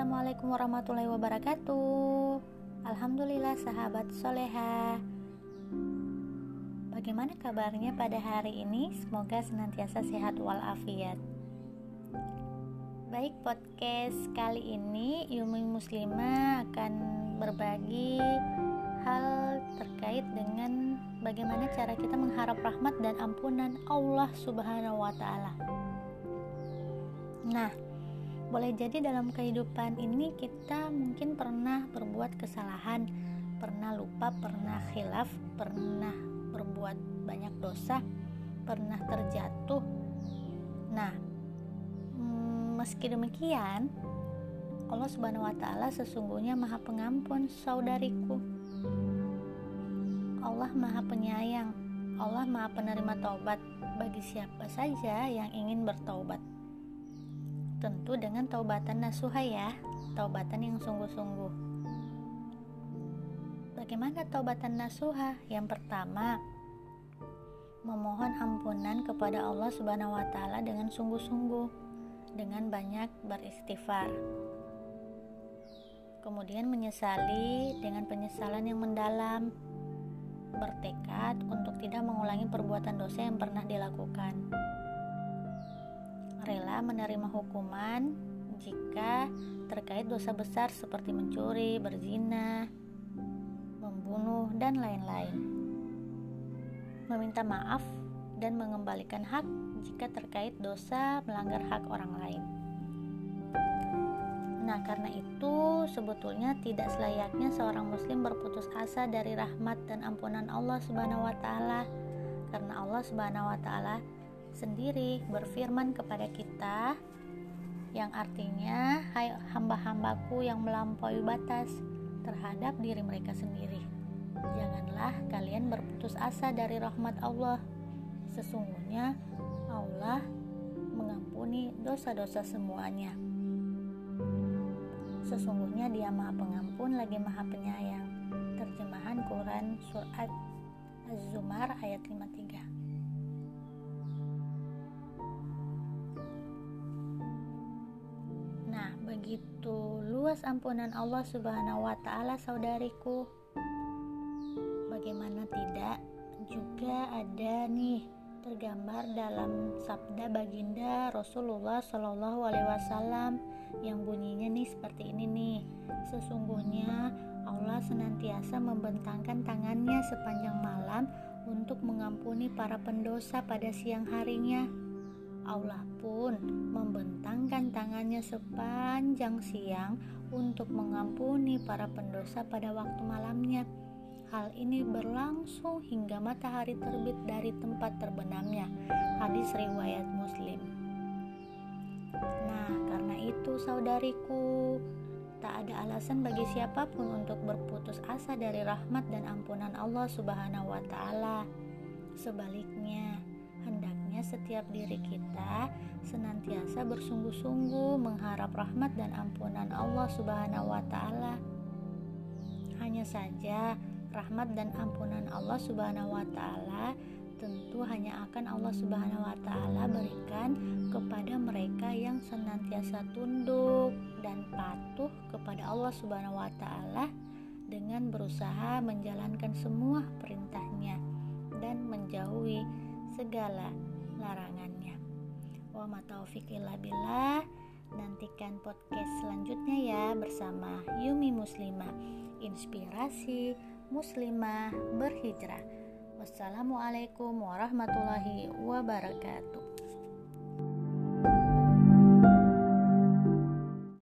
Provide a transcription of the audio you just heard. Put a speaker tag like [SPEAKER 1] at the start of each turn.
[SPEAKER 1] Assalamualaikum warahmatullahi wabarakatuh Alhamdulillah sahabat soleha Bagaimana kabarnya pada hari ini? Semoga senantiasa sehat walafiat Baik podcast kali ini Yumi Muslimah akan berbagi hal terkait dengan bagaimana cara kita mengharap rahmat dan ampunan Allah Subhanahu wa taala. Nah, boleh jadi dalam kehidupan ini kita mungkin pernah berbuat kesalahan, pernah lupa, pernah khilaf, pernah berbuat banyak dosa, pernah terjatuh. Nah, mm, meski demikian, Allah Subhanahu wa taala sesungguhnya Maha Pengampun saudariku. Allah Maha Penyayang. Allah Maha Penerima taubat bagi siapa saja yang ingin bertaubat. Tentu dengan taubatan nasuha ya, taubatan yang sungguh-sungguh. Bagaimana taubatan nasuha? Yang pertama, memohon ampunan kepada Allah Subhanahu wa taala dengan sungguh-sungguh, dengan banyak beristighfar. Kemudian menyesali dengan penyesalan yang mendalam, bertekad untuk tidak mengulangi perbuatan dosa yang pernah dilakukan rela menerima hukuman jika terkait dosa besar seperti mencuri, berzina, membunuh, dan lain-lain. Meminta maaf dan mengembalikan hak jika terkait dosa melanggar hak orang lain. Nah, karena itu sebetulnya tidak selayaknya seorang muslim berputus asa dari rahmat dan ampunan Allah Subhanahu wa taala karena Allah Subhanahu wa taala sendiri berfirman kepada kita yang artinya hai hamba-hambaku yang melampaui batas terhadap diri mereka sendiri janganlah kalian berputus asa dari rahmat Allah. Sesungguhnya Allah mengampuni dosa-dosa semuanya. Sesungguhnya dia maha pengampun lagi maha penyayang. Terjemahan Quran surat Az-Zumar ayat 53 begitu luas ampunan Allah Subhanahu wa taala saudariku. Bagaimana tidak juga ada nih tergambar dalam sabda baginda Rasulullah Shallallahu alaihi wasallam yang bunyinya nih seperti ini nih. Sesungguhnya Allah senantiasa membentangkan tangannya sepanjang malam untuk mengampuni para pendosa pada siang harinya Allah pun membentangkan tangannya sepanjang siang untuk mengampuni para pendosa pada waktu malamnya. Hal ini berlangsung hingga matahari terbit dari tempat terbenamnya. Hadis riwayat Muslim. Nah, karena itu saudariku, tak ada alasan bagi siapa pun untuk berputus asa dari rahmat dan ampunan Allah Subhanahu wa taala. Sebaliknya, setiap diri kita senantiasa bersungguh-sungguh mengharap rahmat dan ampunan Allah Subhanahu wa taala. Hanya saja rahmat dan ampunan Allah Subhanahu wa taala tentu hanya akan Allah Subhanahu wa taala berikan kepada mereka yang senantiasa tunduk dan patuh kepada Allah Subhanahu wa taala dengan berusaha menjalankan semua perintahnya dan menjauhi segala larangannya. Wa ma taufiq illa billah. Nantikan podcast selanjutnya ya bersama Yumi Muslimah. Inspirasi Muslimah berhijrah. Wassalamualaikum warahmatullahi wabarakatuh.